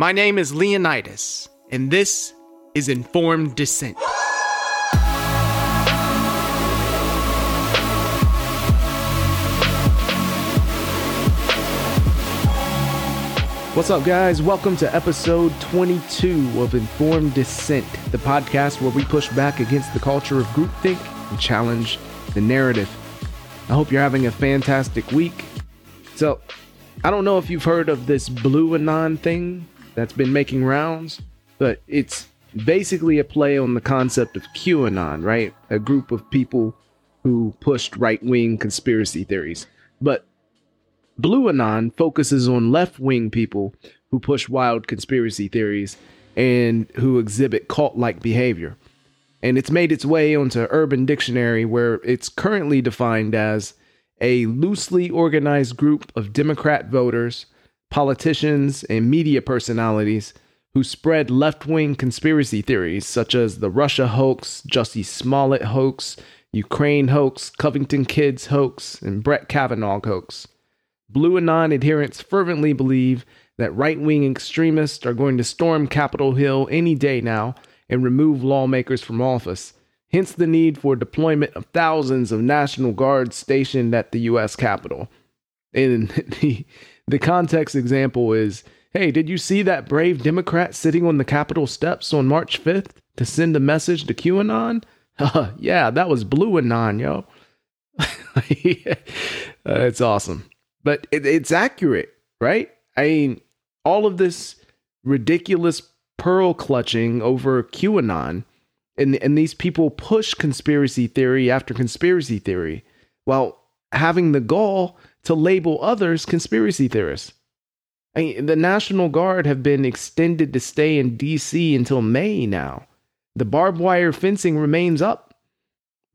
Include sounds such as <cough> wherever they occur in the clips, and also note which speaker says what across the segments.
Speaker 1: My name is Leonidas, and this is Informed Dissent. What's up, guys? Welcome to episode 22 of Informed Dissent, the podcast where we push back against the culture of groupthink and challenge the narrative. I hope you're having a fantastic week. So, I don't know if you've heard of this Blue Anon thing that's been making rounds, but it's basically a play on the concept of QAnon, right? A group of people who pushed right wing conspiracy theories. But Blue Anon focuses on left wing people who push wild conspiracy theories and who exhibit cult like behavior. And it's made its way onto Urban Dictionary, where it's currently defined as a loosely organized group of Democrat voters, politicians, and media personalities who spread left wing conspiracy theories such as the Russia hoax, Jussie Smollett hoax, Ukraine hoax, Covington Kids hoax, and Brett Kavanaugh hoax. Blue Anon adherents fervently believe that right wing extremists are going to storm Capitol Hill any day now and remove lawmakers from office, hence the need for deployment of thousands of National Guards stationed at the U.S. Capitol. And <laughs> the, the context example is hey, did you see that brave Democrat sitting on the Capitol steps on March 5th to send a message to QAnon? <laughs> yeah, that was Blue Anon, yo. <laughs> uh, it's awesome but it, it's accurate, right? I mean, all of this ridiculous pearl clutching over QAnon, and and these people push conspiracy theory after conspiracy theory, while having the gall to label others conspiracy theorists. I mean, the National Guard have been extended to stay in D.C. until May now. The barbed wire fencing remains up.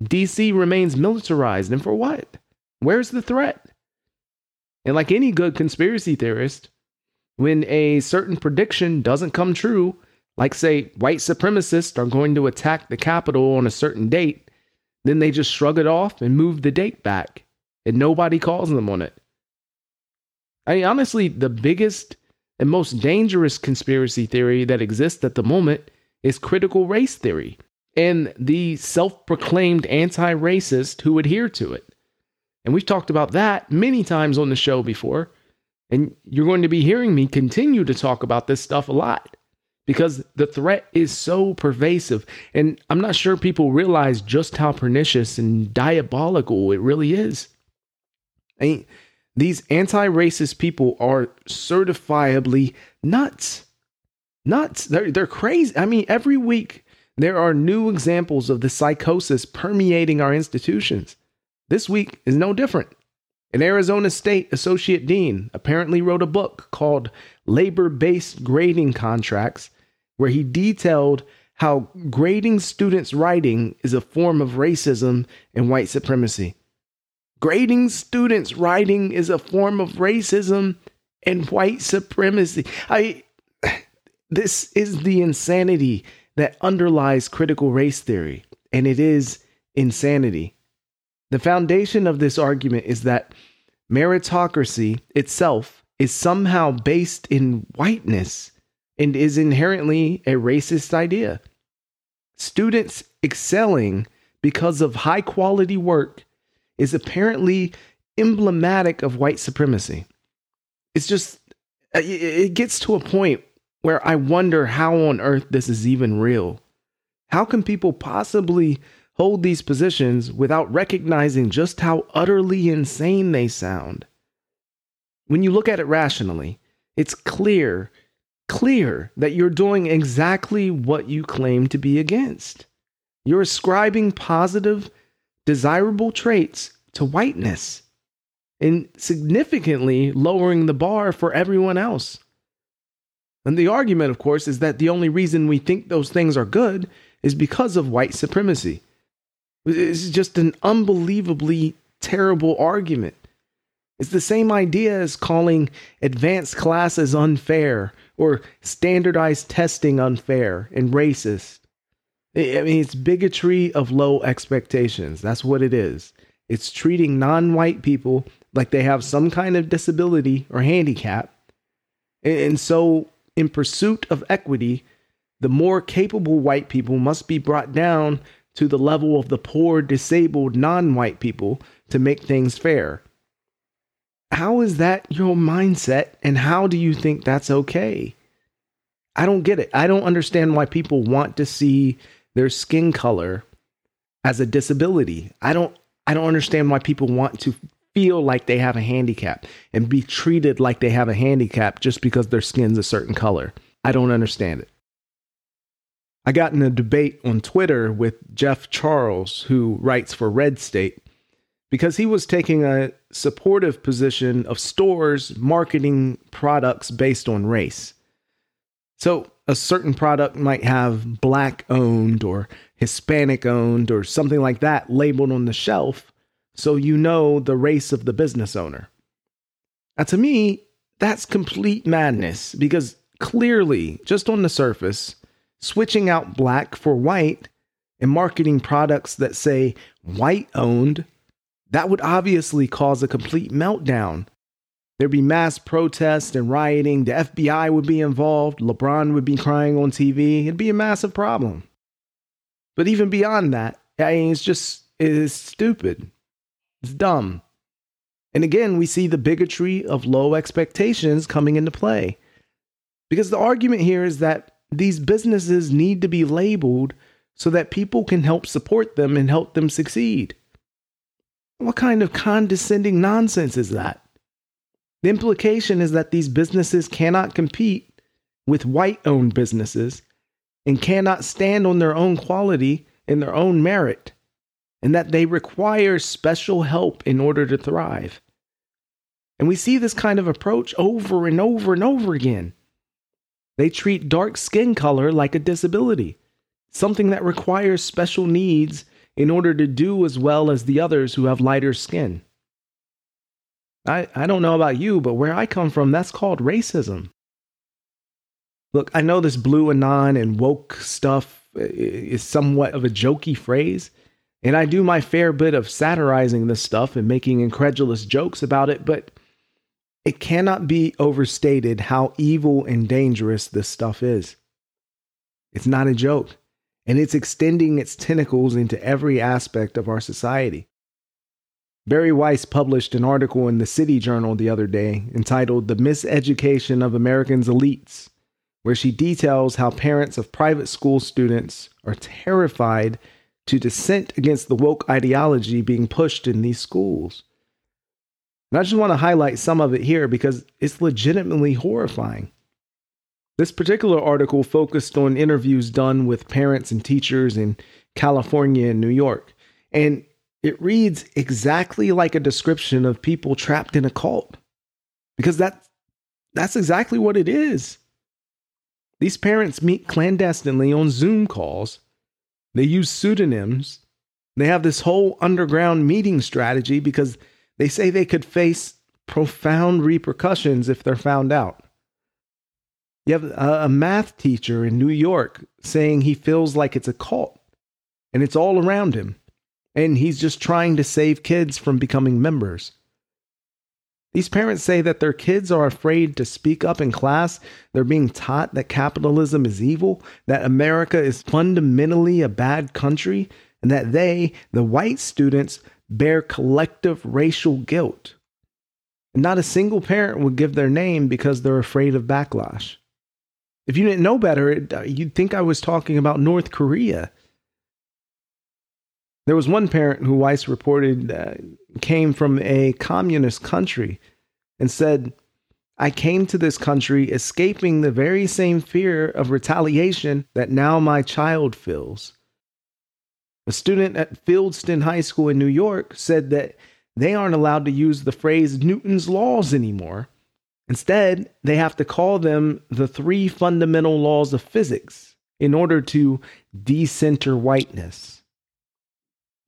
Speaker 1: D.C. remains militarized, and for what? Where's the threat? And like any good conspiracy theorist, when a certain prediction doesn't come true, like say white supremacists are going to attack the Capitol on a certain date, then they just shrug it off and move the date back, and nobody calls them on it. I mean, honestly, the biggest and most dangerous conspiracy theory that exists at the moment is critical race theory and the self proclaimed anti racist who adhere to it. And we've talked about that many times on the show before. And you're going to be hearing me continue to talk about this stuff a lot because the threat is so pervasive. And I'm not sure people realize just how pernicious and diabolical it really is. These anti racist people are certifiably nuts. Nuts. They're, they're crazy. I mean, every week there are new examples of the psychosis permeating our institutions. This week is no different. An Arizona State Associate Dean apparently wrote a book called Labor Based Grading Contracts, where he detailed how grading students' writing is a form of racism and white supremacy. Grading students' writing is a form of racism and white supremacy. I this is the insanity that underlies critical race theory, and it is insanity. The foundation of this argument is that meritocracy itself is somehow based in whiteness and is inherently a racist idea. Students excelling because of high quality work is apparently emblematic of white supremacy. It's just, uh, it gets to a point where I wonder how on earth this is even real. How can people possibly hold these positions without recognizing just how utterly insane they sound. When you look at it rationally, it's clear, clear that you're doing exactly what you claim to be against. You're ascribing positive, desirable traits to whiteness and significantly lowering the bar for everyone else. And the argument, of course, is that the only reason we think those things are good is because of white supremacy. It's just an unbelievably terrible argument. It's the same idea as calling advanced classes unfair or standardized testing unfair and racist. I mean, it's bigotry of low expectations. That's what it is. It's treating non white people like they have some kind of disability or handicap. And so in pursuit of equity, the more capable white people must be brought down to the level of the poor, disabled, non white people to make things fair. How is that your mindset, and how do you think that's okay? I don't get it. I don't understand why people want to see their skin color as a disability. I don't I don't understand why people want to feel like they have a handicap and be treated like they have a handicap just because their skin's a certain color. I don't understand it. I got in a debate on Twitter with Jeff Charles, who writes for Red State, because he was taking a supportive position of stores marketing products based on race. So, a certain product might have black owned or Hispanic owned or something like that labeled on the shelf so you know the race of the business owner. Now, to me, that's complete madness because clearly, just on the surface, switching out black for white and marketing products that say white owned, that would obviously cause a complete meltdown. There'd be mass protests and rioting. The FBI would be involved. LeBron would be crying on TV. It'd be a massive problem. But even beyond that, I mean, it's just, it's stupid. It's dumb. And again, we see the bigotry of low expectations coming into play. Because the argument here is that these businesses need to be labeled so that people can help support them and help them succeed. What kind of condescending nonsense is that? The implication is that these businesses cannot compete with white owned businesses and cannot stand on their own quality and their own merit and that they require special help in order to thrive. And we see this kind of approach over and over and over again. They treat dark skin color like a disability, something that requires special needs in order to do as well as the others who have lighter skin. I, I don't know about you, but where I come from, that's called racism. Look, I know this blue anon and woke stuff is somewhat of a jokey phrase, and I do my fair bit of satirizing this stuff and making incredulous jokes about it, but it cannot be overstated how evil and dangerous this stuff is. It's not a joke, and it's extending its tentacles into every aspect of our society. Bari Weiss published an article in the City Journal the other day entitled The Miseducation of Americans' Elites, where she details how parents of private school students are terrified to dissent against the woke ideology being pushed in these schools. And I just want to highlight some of it here because it's legitimately horrifying. This particular article focused on interviews done with parents and teachers in California and New York. And it reads exactly like a description of people trapped in a cult. Because that, that's exactly what it is. These parents meet clandestinely on Zoom calls they use pseudonyms. They have this whole underground meeting strategy because they say they could face profound repercussions if they're found out. You have a, math teacher in New York saying he feels like it's a cult and it's all around him. And he's just trying to save kids from becoming members. These parents say that their kids are afraid to speak up in class. They're being taught that capitalism is evil, that America is fundamentally a bad country, and that they, the white students, bear collective racial guilt. And not a single parent would give their name because they're afraid of backlash. If you didn't know better, uh, you'd think I was talking about North Korea. There was one parent who Weiss reported uh, came from a communist country and said, I came to this country escaping the very same fear of retaliation that now my child feels. A student at Fieldston High School in New York said that they aren't allowed to use the phrase Newton's laws anymore. Instead, they have to call them the three fundamental laws of physics in order to decenter whiteness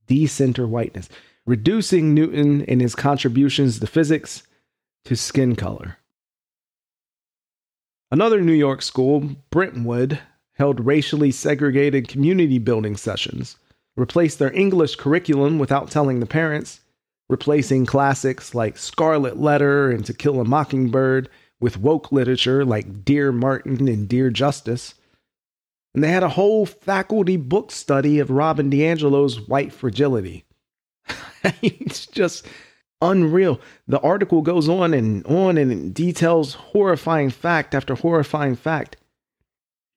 Speaker 1: decenter whiteness, reducing Newton and his contributions to physics to skin color. Another New York school, Brentwood, held racially segregated community building sessions, replaced their English curriculum without telling the parents, replacing classics like Scarlet Letter and To Kill a Mockingbird with woke literature like Dear Martin and Dear Justyce. And they had a whole faculty book study of Robin DiAngelo's white fragility. <laughs> it's just unreal. The article goes on and on and details horrifying fact after horrifying fact.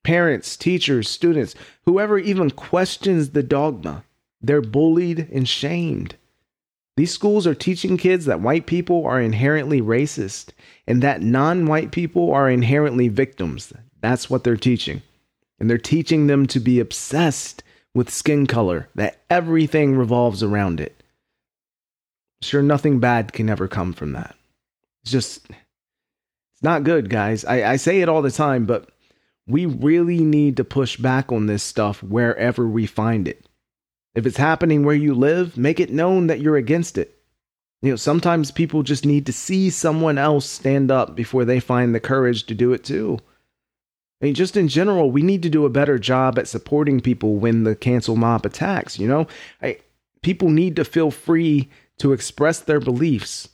Speaker 1: Parents, teachers, students, whoever even questions the dogma, they're bullied and shamed. These schools are teaching kids that white people are inherently racist and that non white people are inherently victims. That's what they're teaching. And they're teaching them to be obsessed with skin color, that everything revolves around it. Sure, nothing bad can ever come from that. It's just, it's not good, guys. I, I say it all the time, but we really need to push back on this stuff wherever we find it. If it's happening where you live, make it known that you're against it. You know, sometimes people just need to see someone else stand up before they find the courage to do it too. I mean, just in general, we need to do a better job at supporting people when the cancel mob attacks. You know, I, people need to feel free to express their beliefs,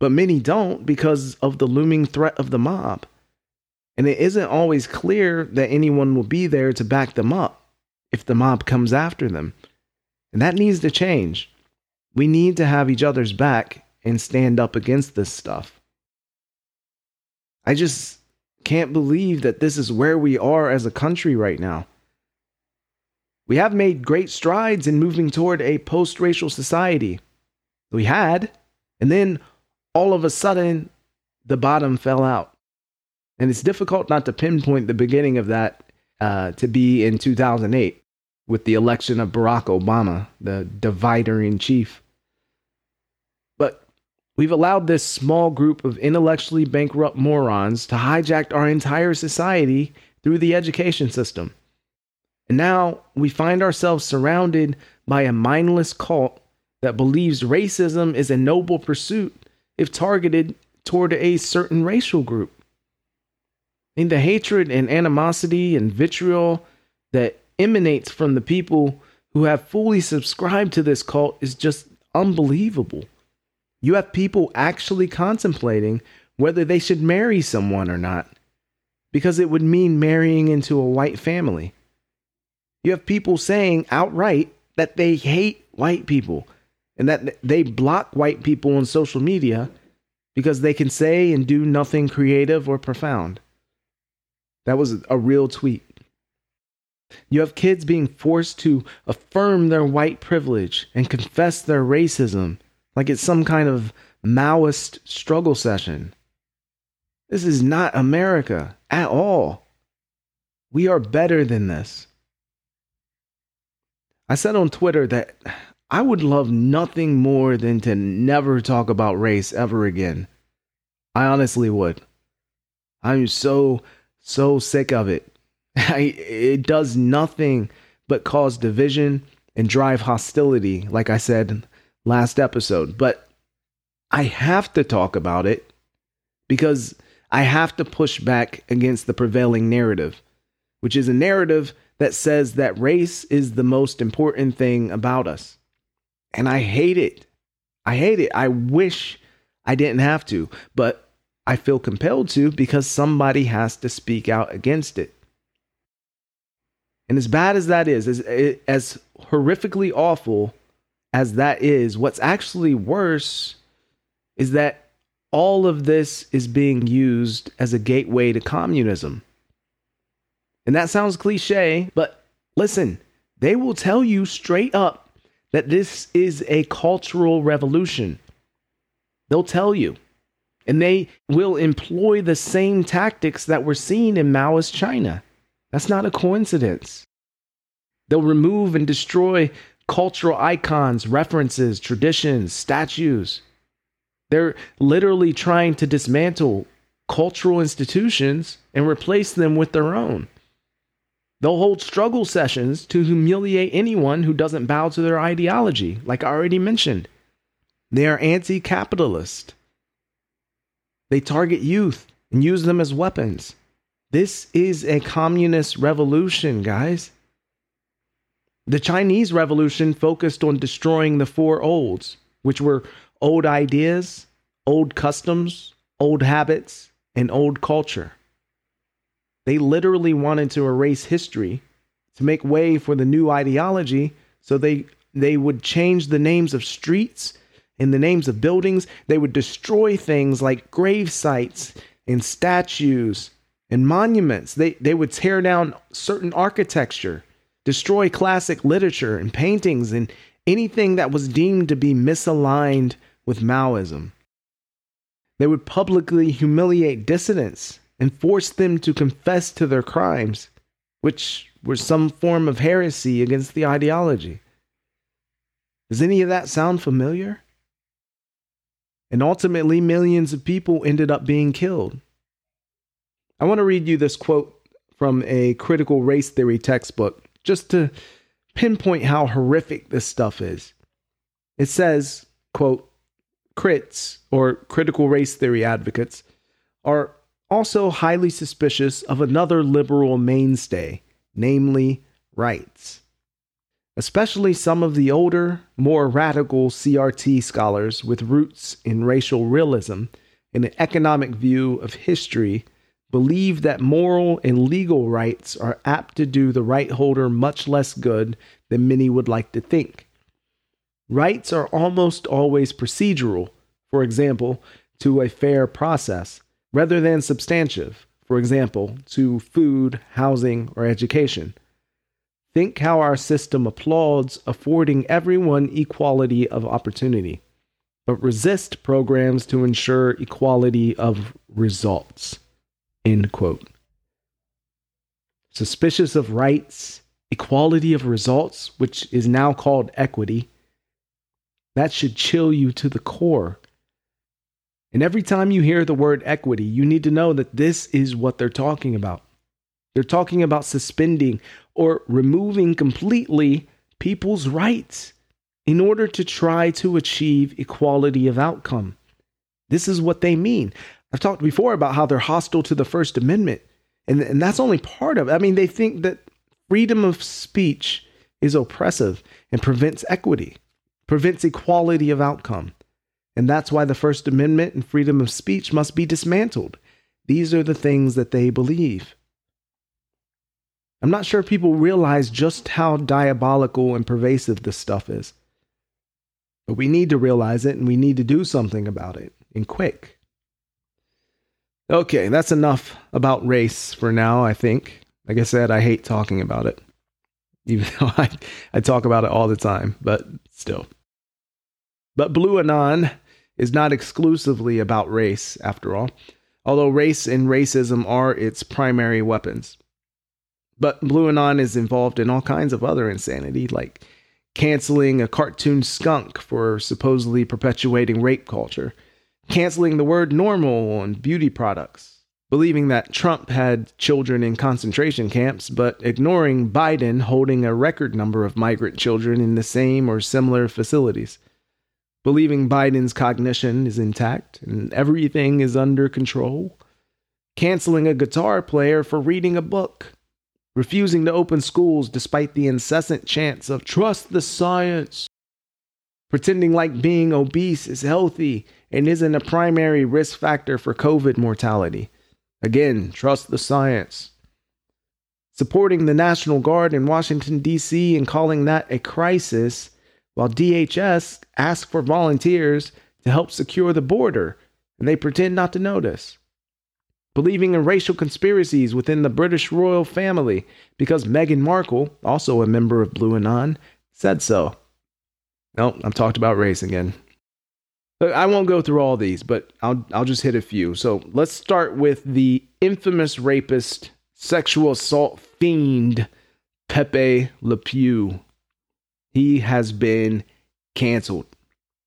Speaker 1: but many don't because of the looming threat of the mob. And it isn't always clear that anyone will be there to back them up if the mob comes after them. And that needs to change. We need to have each other's back and stand up against this stuff. I just can't believe that this is where we are as a country right now. We have made great strides in moving toward a post racial society. We had, and then all of a sudden, the bottom fell out. And it's difficult not to pinpoint the beginning of that uh, to be in 2008 with the election of Barack Obama, the divider in chief. We've allowed this small group of intellectually bankrupt morons to hijack our entire society through the education system. And now we find ourselves surrounded by a mindless cult that believes racism is a noble pursuit if targeted toward a certain racial group. And the hatred and animosity and vitriol that emanates from the people who have fully subscribed to this cult is just unbelievable. You have people actually contemplating whether they should marry someone or not, because it would mean marrying into a white family. You have people saying outright that they hate white people and that they block white people on social media because they can say and do nothing creative or profound. That was a real tweet. You have kids being forced to affirm their white privilege and confess their racism like it's some kind of Maoist struggle session. This is not America at all. We are better than this. I said on Twitter that I would love nothing more than to never talk about race ever again. I honestly would. I'm so, so sick of it. <laughs> I, it does nothing but cause division and drive hostility, like I said last episode. But I have to talk about it because I have to push back against the prevailing narrative, which is a narrative that says that race is the most important thing about us. And I hate it. I hate it. I wish I didn't have to, but I feel compelled to because somebody has to speak out against it. And as bad as that is, as, as horrifically awful as that is, what's actually worse is that all of this is being used as a gateway to communism. And that sounds cliche, but listen, they will tell you straight up that this is a cultural revolution. They'll tell you. And they will employ the same tactics that were seen in Maoist China. That's not a coincidence. They'll remove and destroy cultural icons, references, traditions, statues. They're literally trying to dismantle cultural institutions and replace them with their own. They'll hold struggle sessions to humiliate anyone who doesn't bow to their ideology, like I already mentioned. They are anti capitalist. They target youth and use them as weapons. This is a communist revolution, guys. The Chinese Revolution focused on destroying the four olds, which were old ideas, old customs, old habits, and old culture. They literally wanted to erase history to make way for the new ideology so they they would change the names of streets and the names of buildings. They would destroy things like grave sites and statues and monuments. They, they would tear down certain architecture, destroy classic literature and paintings and anything that was deemed to be misaligned with Maoism. They would publicly humiliate dissidents and force them to confess to their crimes, which were some form of heresy against the ideology. Does any of that sound familiar? And ultimately, millions of people ended up being killed. I want to read you this quote from a critical race theory textbook just to pinpoint how horrific this stuff is. It says, quote, crits or critical race theory advocates are also highly suspicious of another liberal mainstay, namely rights especially some of the older, more radical CRT scholars with roots in racial realism and an economic view of history believe that moral and legal rights are apt to do the right holder much less good than many would like to think. Rights are almost always procedural, for example, to a fair process, rather than substantive, for example, to food, housing, or education. Think how our system applauds affording everyone equality of opportunity, but resist programs to ensure equality of results. End quote. Suspicious of rights, equality of results, which is now called equity, that should chill you to the core. And every time you hear the word equity, you need to know that this is what they're talking about. They're talking about suspending or removing completely people's rights in order to try to achieve equality of outcome. This is what they mean. I've talked before about how they're hostile to the First Amendment, and, and that's only part of it. I mean, they think that freedom of speech is oppressive and prevents equity, prevents equality of outcome. And that's why the First Amendment and freedom of speech must be dismantled. These are the things that they believe. I'm not sure people realize just how diabolical and pervasive this stuff is. But we need to realize it and we need to do something about it and quick. Okay, that's enough about race for now, I think. Like I said, I hate talking about it, <laughs> even though I, I talk about it all the time, but still. But Blue Anon is not exclusively about race, after all, although race and racism are its primary weapons. But Blue Anon is involved in all kinds of other insanity, like canceling a cartoon skunk for supposedly perpetuating rape culture, canceling the word normal on beauty products, believing that Trump had children in concentration camps, but ignoring Biden holding a record number of migrant children in the same or similar facilities, believing Biden's cognition is intact and everything is under control, canceling a guitar player for reading a book refusing to open schools despite the incessant chants of trust the science, pretending like being obese is healthy and isn't a primary risk factor for COVID mortality. Again, trust the science. Supporting the National Guard in Washington, D.C., and calling that a crisis, while DHS asks for volunteers to help secure the border, and they pretend not to notice believing in racial conspiracies within the British royal family because Meghan Markle, also a member of Blue Anon, said so. No, I've talked about race again. But I won't go through all these, but I'll I'll just hit a few. So let's start with the infamous rapist, sexual assault fiend, Pepe Le Pew. He has been canceled,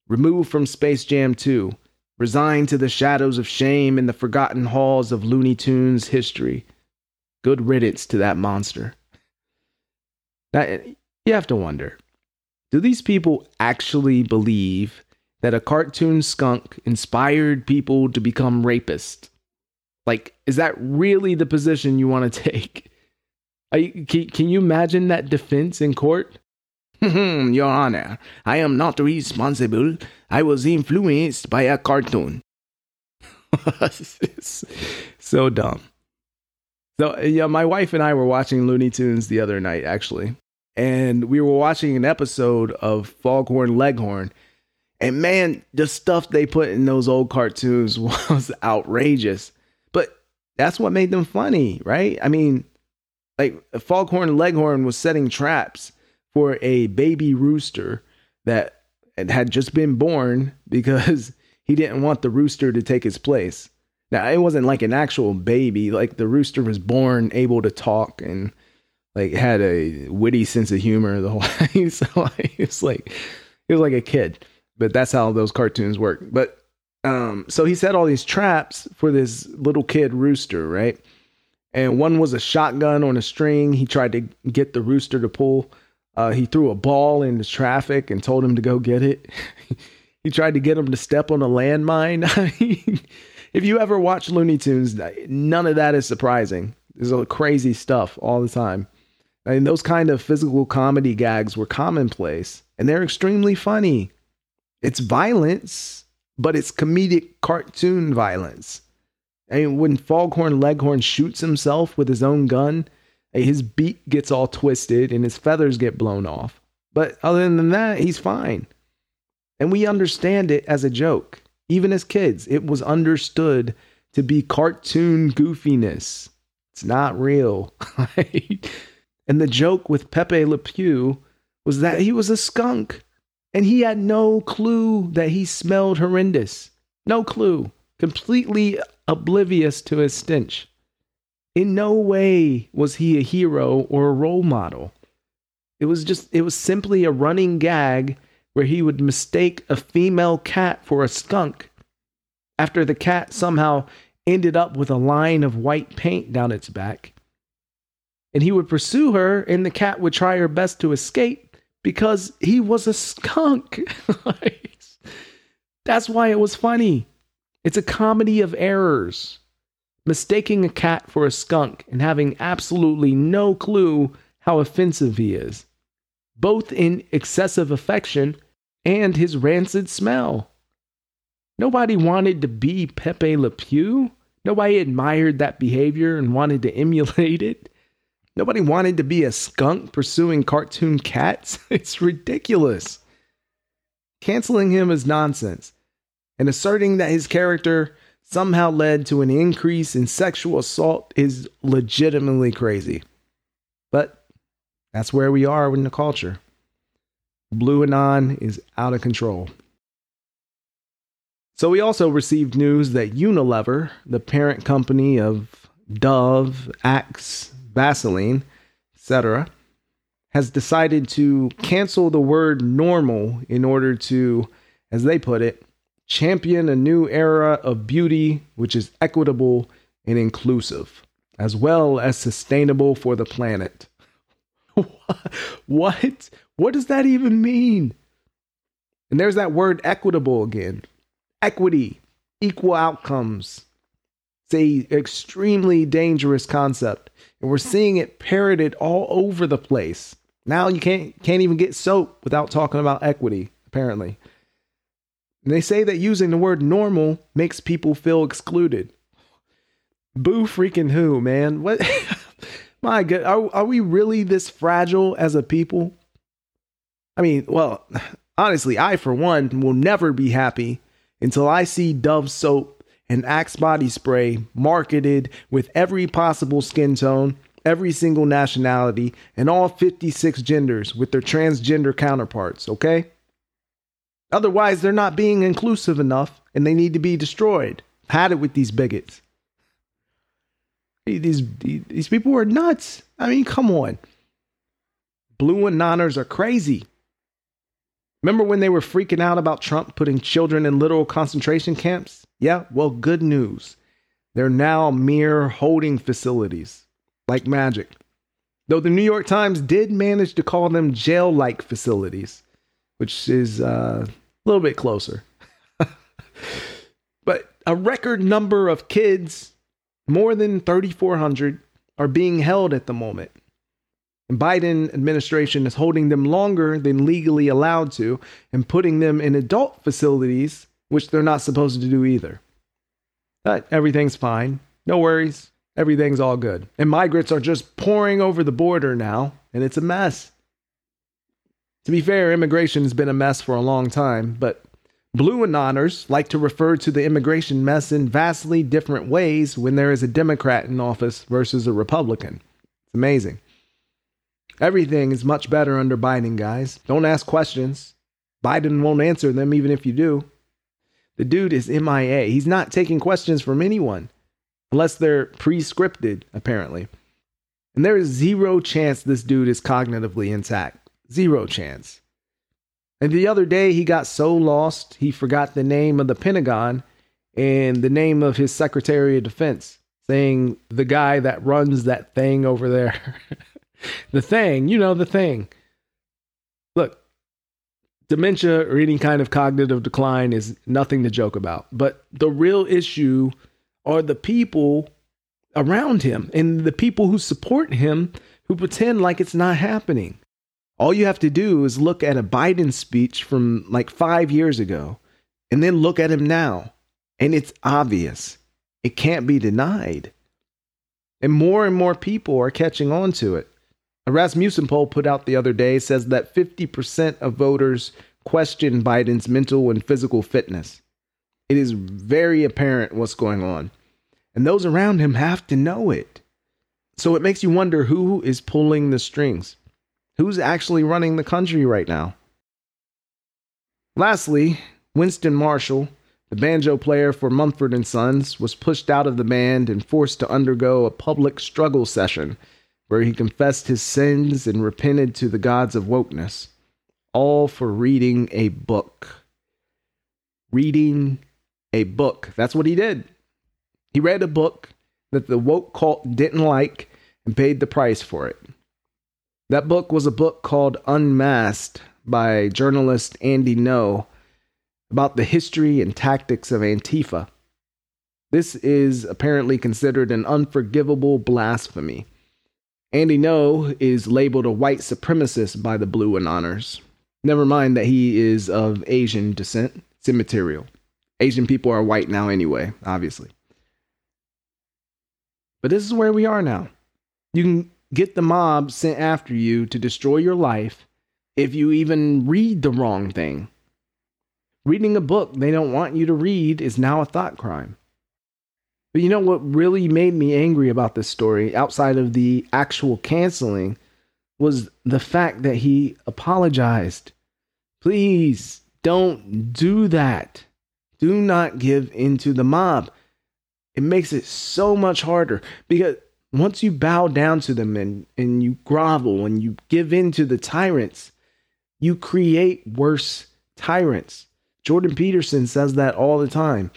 Speaker 1: removed from Space Jam 2, resigned to the shadows of shame in the forgotten halls of Looney Tunes history. Good riddance to that monster. Now, you have to wonder do these people actually believe that a cartoon skunk inspired people to become rapists? Like, is that really the position you want to take? You, can, can you imagine that defense in court? <laughs> Your Honor, I am not responsible. I was influenced by a cartoon. <laughs> so dumb. So yeah, my wife and I were watching Looney Tunes the other night actually, and we were watching an episode of Foghorn Leghorn, and man, the stuff they put in those old cartoons <laughs> was outrageous. But that's what made them funny, right? I mean, like Foghorn Leghorn was setting traps for a baby rooster that had just been born <laughs> because he didn't want the rooster to take his place. Now, it wasn't like an actual baby. Like the rooster was born able to talk and like had a witty sense of humor the whole <laughs> time. so like, it's like he was like a kid. But that's how those cartoons work. But um, so he set all these traps for this little kid rooster, right? And one was a shotgun on a string. He tried to get the rooster to pull. Uh, he threw a ball into traffic and told him to go get it. <laughs> he tried to get him to step on a landmine. <laughs> if you ever watch Looney Tunes, none of that is surprising. There's crazy stuff all the time. I mean, those kind of physical comedy gags were commonplace, and they're extremely funny. It's violence, but it's comedic cartoon violence. I mean, when Foghorn Leghorn shoots himself with his own gun, his beak gets all twisted and his feathers get blown off. But other than that, he's fine. And we understand it as a joke. Even as kids, it was understood to be cartoon goofiness. It's not real. <laughs> and the joke with Pepe Le Pew was that he was a skunk and he had no clue that he smelled horrendous. No clue. Completely oblivious to his stench. In no way was he a hero or a role model. It was just, it was simply a running gag where he would mistake a female cat for a skunk after the cat somehow ended up with a line of white paint down its back. And he would pursue her, and the cat would try her best to escape because he was a skunk. <laughs> That's why it was funny. It's a comedy of errors. Mistaking a cat for a skunk and having absolutely no clue how offensive he is, both in excessive affection and his rancid smell. Nobody wanted to be Pepe Le Pew. Nobody admired that behavior and wanted to emulate it. Nobody wanted to be a skunk pursuing cartoon cats. <laughs> It's ridiculous. Canceling him is nonsense and asserting that his character somehow led to an increase in sexual assault is legitimately crazy. But that's where we are in the culture. Blue Anon is out of control. So we also received news that Unilever, the parent company of Dove, Axe, Vaseline, etc., has decided to cancel the word normal in order to, as they put it, champion a new era of beauty which is equitable and inclusive, as well as sustainable for the planet. <laughs> what? What does that even mean? And there's that word equitable again. Equity, equal outcomes. It's a extremely dangerous concept. And we're seeing it parroted all over the place. Now you can't can't even get soap without talking about equity, apparently. And they say that using the word normal makes people feel excluded. Boo freaking who, man? What? <laughs> My God, are, are we really this fragile as a people? I mean, well, <sighs> honestly, I, for one, will never be happy until I see Dove soap and Axe body spray marketed with every possible skin tone, every single nationality, and all 56 genders with their transgender counterparts, okay? Otherwise, they're not being inclusive enough and they need to be destroyed. Had it with these bigots. These, these people are nuts. I mean, come on. Blue Anoners are crazy. Remember when they were freaking out about Trump putting children in literal concentration camps? Yeah, well, good news. They're now mere holding facilities, like magic. Though the New York Times did manage to call them jail like facilities which is uh, a little bit closer. <laughs> but a record number of kids, more than 3,400, are being held at the moment. And Biden administration is holding them longer than legally allowed to and putting them in adult facilities, which they're not supposed to do either. But everything's fine. No worries. Everything's all good. And migrants are just pouring over the border now, and it's a mess. To be fair, immigration has been a mess for a long time, but Blue Anoners like to refer to the immigration mess in vastly different ways when there is a Democrat in office versus a Republican. It's amazing. Everything is much better under Biden, guys. Don't ask questions. Biden won't answer them even if you do. The dude is MIA. He's not taking questions from anyone unless they're pre scripted, apparently. And there is zero chance this dude is cognitively intact. Zero chance. And the other day, he got so lost, he forgot the name of the Pentagon and the name of his Secretary of Defense, saying the guy that runs that thing over there. <laughs> the thing, you know, the thing. Look, dementia or any kind of cognitive decline is nothing to joke about. But the real issue are the people around him and the people who support him who pretend like it's not happening. All you have to do is look at a Biden speech from like five years ago and then look at him now. And it's obvious. It can't be denied. And more and more people are catching on to it. A Rasmussen poll put out the other day says that 50% of voters question Biden's mental and physical fitness. It is very apparent what's going on. And those around him have to know it. So it makes you wonder who is pulling the strings. Who's actually running the country right now? Lastly, Winston Marshall, the banjo player for Mumford and Sons, was pushed out of the band and forced to undergo a public struggle session where he confessed his sins and repented to the gods of wokeness, all for reading a book. Reading a book. That's what he did. He read a book that the woke cult didn't like and paid the price for it. That book was a book called Unmasked by journalist Andy Ngo about the history and tactics of Antifa. This is apparently considered an unforgivable blasphemy. Andy Ngo is labeled a white supremacist by the Blue Anoners. Never mind that he is of Asian descent. It's immaterial. Asian people are white now anyway, obviously. But this is where we are now. You can get the mob sent after you to destroy your life if you even read the wrong thing. Reading a book they don't want you to read is now a thought crime. But you know what really made me angry about this story, outside of the actual canceling, was the fact that he apologized. Please don't do that. Do not give in to the mob. It makes it so much harder because once you bow down to them and, and you grovel and you give in to the tyrants, you create worse tyrants. Jordan Peterson says that all the time.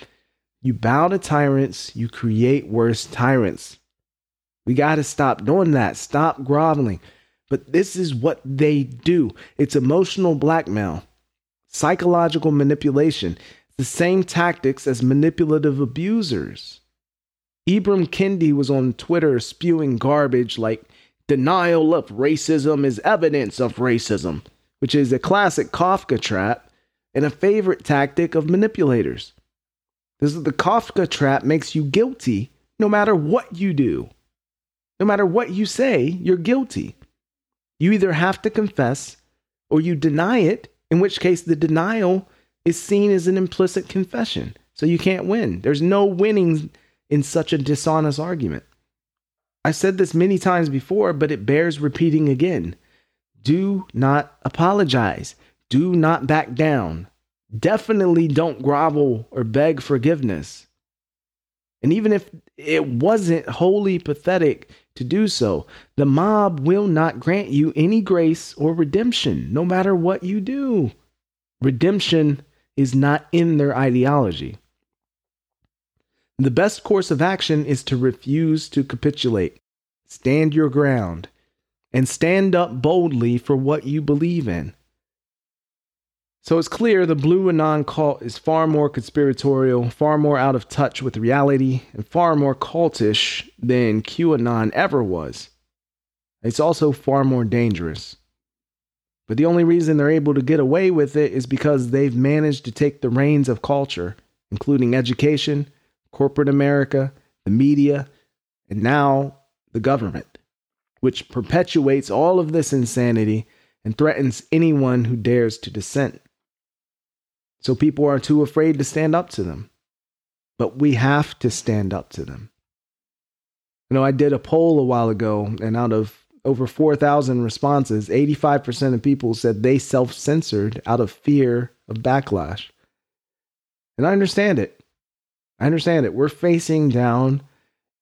Speaker 1: You bow to tyrants, you create worse tyrants. We got to stop doing that. Stop groveling. But this is what they do it's emotional blackmail, psychological manipulation, the same tactics as manipulative abusers. Ibram Kendi was on Twitter spewing garbage like denial of racism is evidence of racism, which is a classic Kafka trap and a favorite tactic of manipulators. This is the Kafka trap makes you guilty no matter what you do. No matter what you say, you're guilty. You either have to confess or you deny it, in which case the denial is seen as an implicit confession. So you can't win. There's no winning in such a dishonest argument. I've said this many times before, but it bears repeating again. Do not apologize. Do not back down. Definitely don't grovel or beg forgiveness. And even if it wasn't wholly pathetic to do so, the mob will not grant you any grace or redemption, no matter what you do. Redemption is not in their ideology. The best course of action is to refuse to capitulate, stand your ground, and stand up boldly for what you believe in. So it's clear the Blue Anon cult is far more conspiratorial, far more out of touch with reality, and far more cultish than QAnon ever was. It's also far more dangerous. But the only reason they're able to get away with it is because they've managed to take the reins of culture, including education, corporate America, the media, and now the government, which perpetuates all of this insanity and threatens anyone who dares to dissent. So people are too afraid to stand up to them. But we have to stand up to them. You know, I did a poll a while ago, and out of over 4,000 responses, 85% of people said they self censored out of fear of backlash. And I understand it. I understand it. We're facing down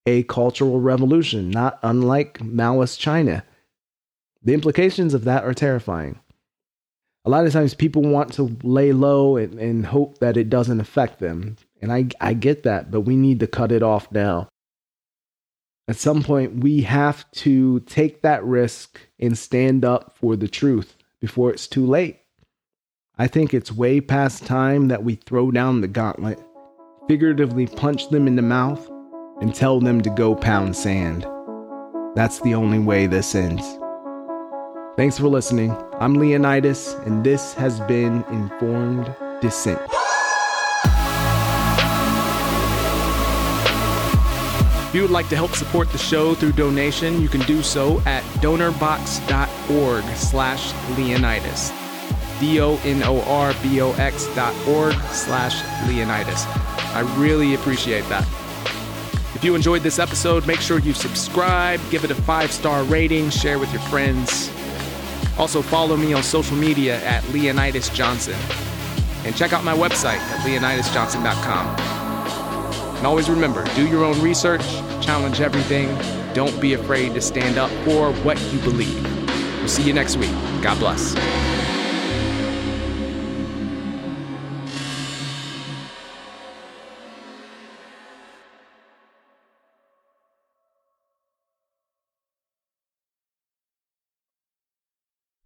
Speaker 1: a cultural revolution, not unlike Maoist China. The implications of that are terrifying. A lot of times people want to lay low and, and hope that it doesn't affect them. And I, I get that, but we need to cut it off now. At some point, we have to take that risk and stand up for the truth before it's too late. I think it's way past time that we throw down the gauntlet, figuratively punch them in the mouth, and tell them to go pound sand. That's the only way this ends. Thanks for listening. I'm Leonidas, and this has been Informed Dissent. If you would like to help support the show through donation, you can do so at donorbox.org slash Leonidas. D-O-N-O-R-B-O-X dot org slash Leonidas. I really appreciate that. If you enjoyed this episode, make sure you subscribe, give it a five-star rating, share with your friends. Also follow me on social media at Leonidas Johnson. And check out my website at leonidasjohnson.com. And always remember, do your own research, challenge everything, don't be afraid to stand up for what you believe. We'll see you next week. God bless.